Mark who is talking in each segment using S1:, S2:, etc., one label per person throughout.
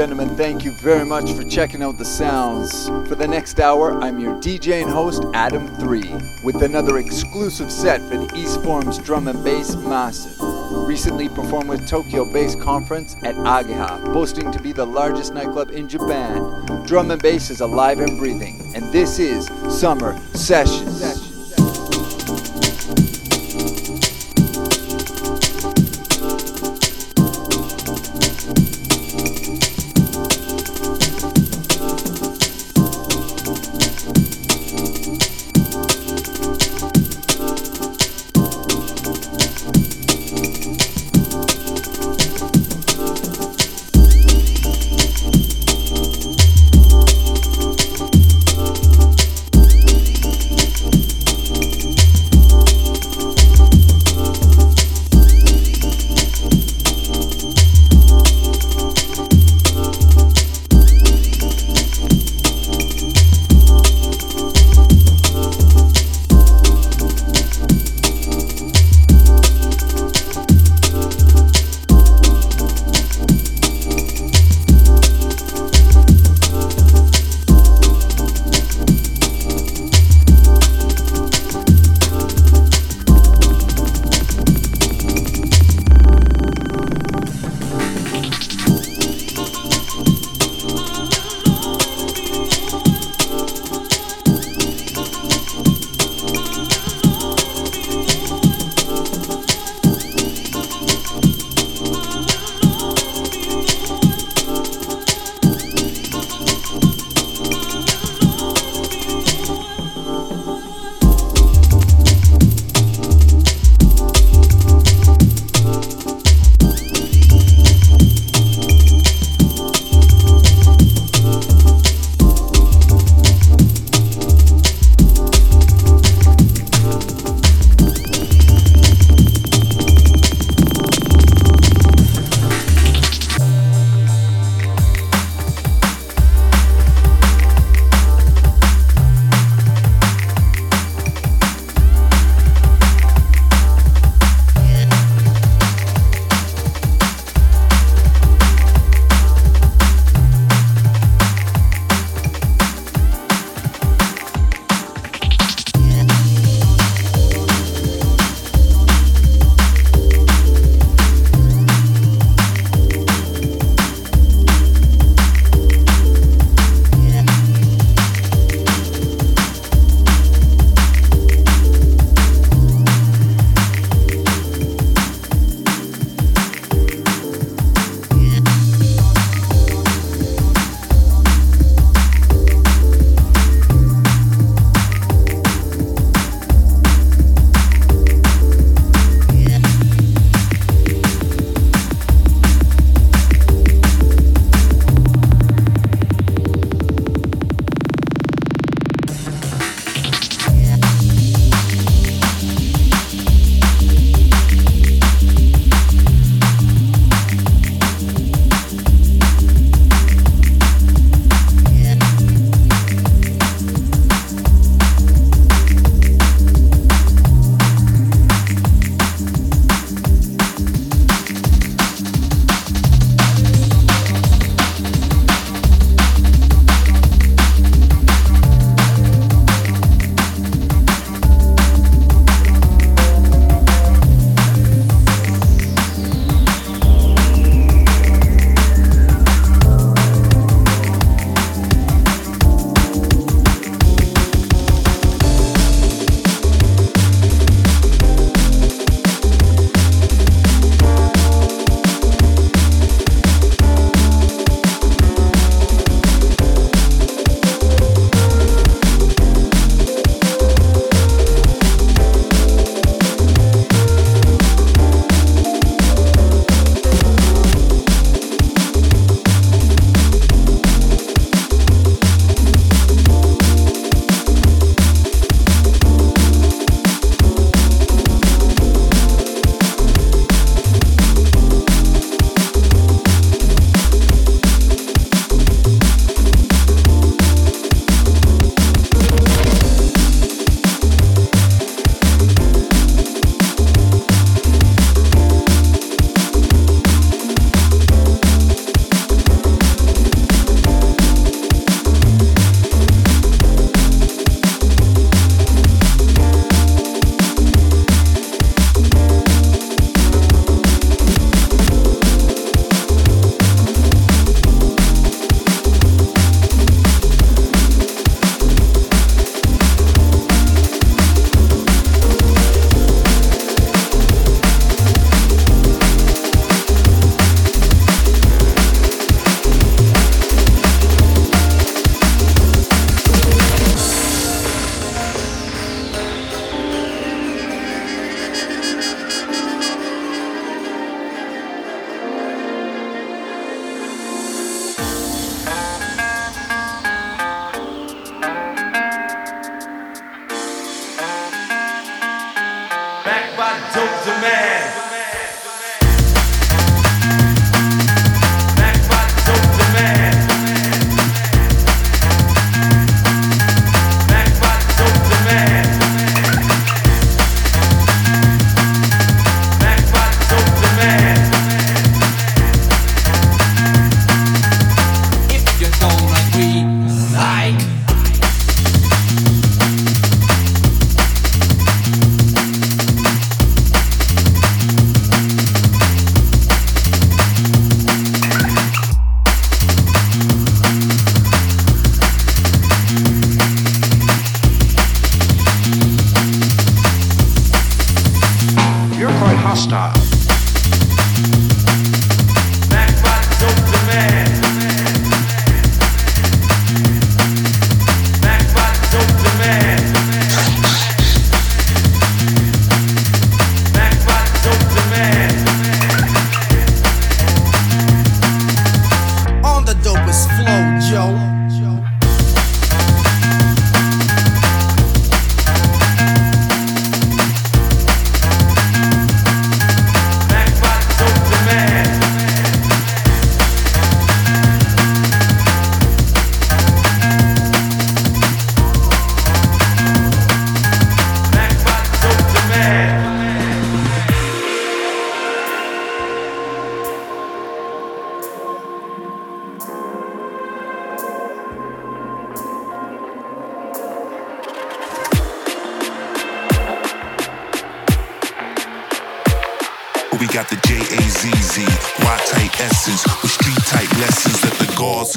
S1: gentlemen, thank you very much for checking out the sounds. For the next hour, I'm your DJ and host, Adam3, with another exclusive set for the East Forums Drum and Bass Massive. Recently performed with Tokyo Bass Conference at Ageha, boasting to be the largest nightclub in Japan. Drum and bass is alive and breathing, and this is Summer Sessions.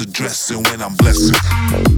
S2: Addressing when I'm blessing.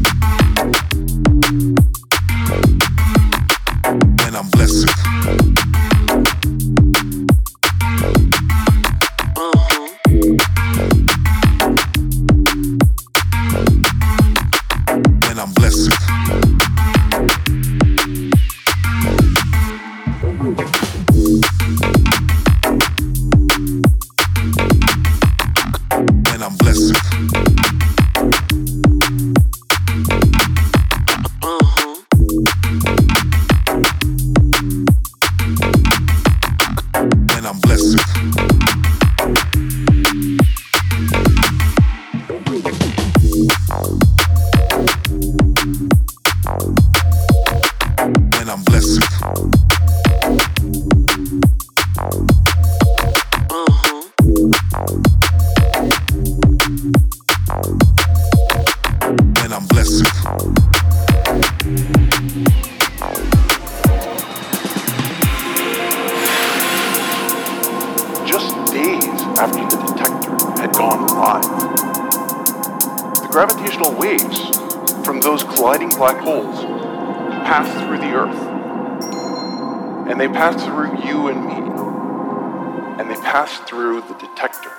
S2: and they pass through the detector.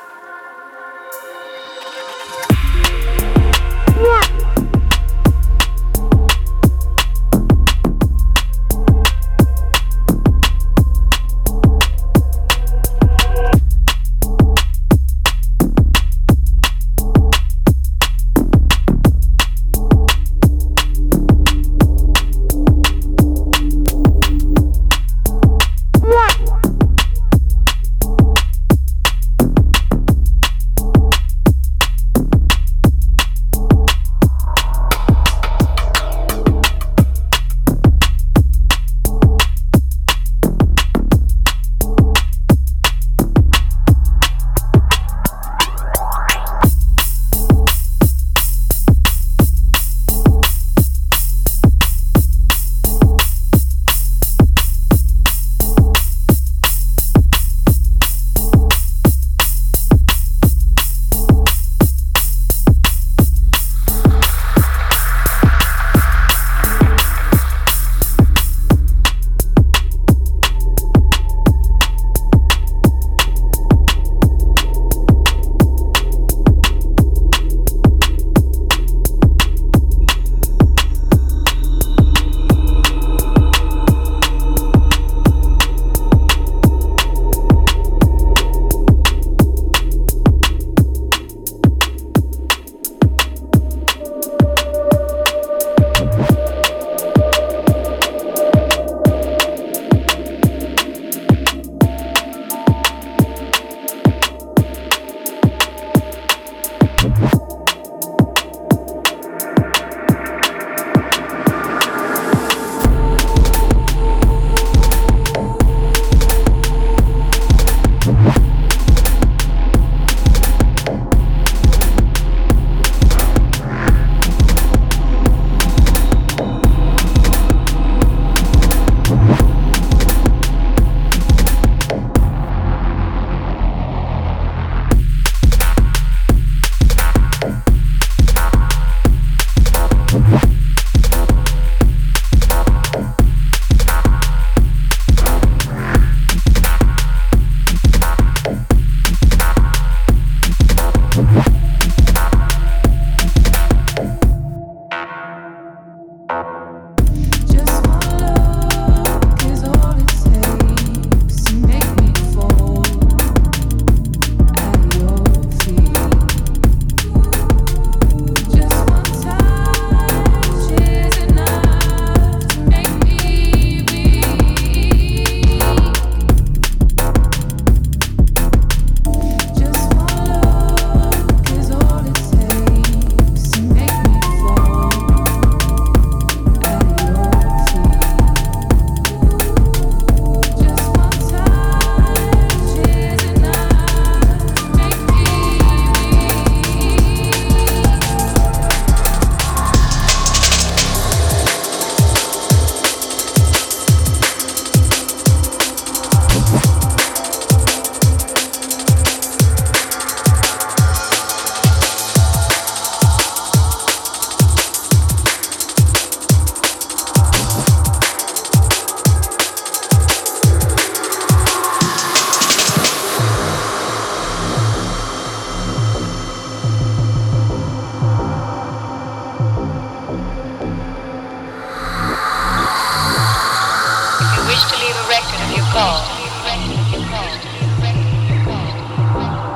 S3: Call.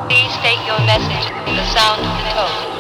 S3: Please state your message the sound of the tone.